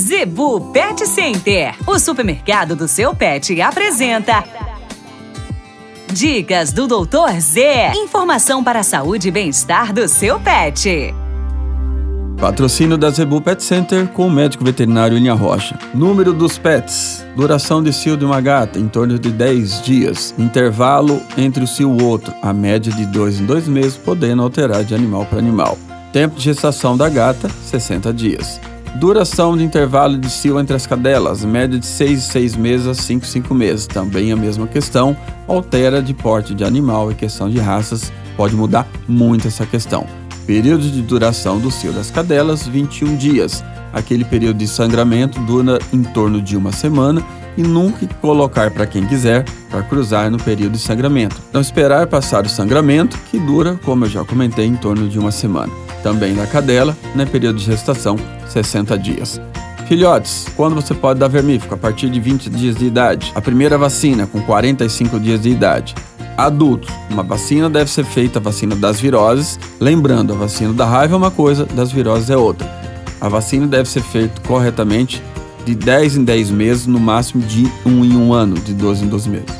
Zebu Pet Center, o supermercado do seu pet, apresenta. Dicas do Doutor Z. Informação para a saúde e bem-estar do seu pet. Patrocínio da Zebu Pet Center com o médico veterinário Inha Rocha. Número dos pets. Duração de cio de uma gata, em torno de 10 dias. Intervalo entre o cio e o outro, a média de 2 em 2 meses, podendo alterar de animal para animal. Tempo de gestação da gata, 60 dias. Duração de intervalo de cio entre as cadelas, média de 6 e 6 meses a 5 e 5 meses. Também a mesma questão, altera de porte de animal e questão de raças, pode mudar muito essa questão. Período de duração do cio das cadelas, 21 dias. Aquele período de sangramento dura em torno de uma semana e nunca colocar para quem quiser para cruzar no período de sangramento. Não esperar passar o sangramento, que dura, como eu já comentei, em torno de uma semana. Também na cadela, no período de gestação, 60 dias. Filhotes, quando você pode dar vermífugo? A partir de 20 dias de idade. A primeira vacina, com 45 dias de idade. Adultos, uma vacina deve ser feita a vacina das viroses. Lembrando, a vacina da raiva é uma coisa, das viroses é outra. A vacina deve ser feita corretamente de 10 em 10 meses, no máximo de 1 em 1 ano, de 12 em 12 meses.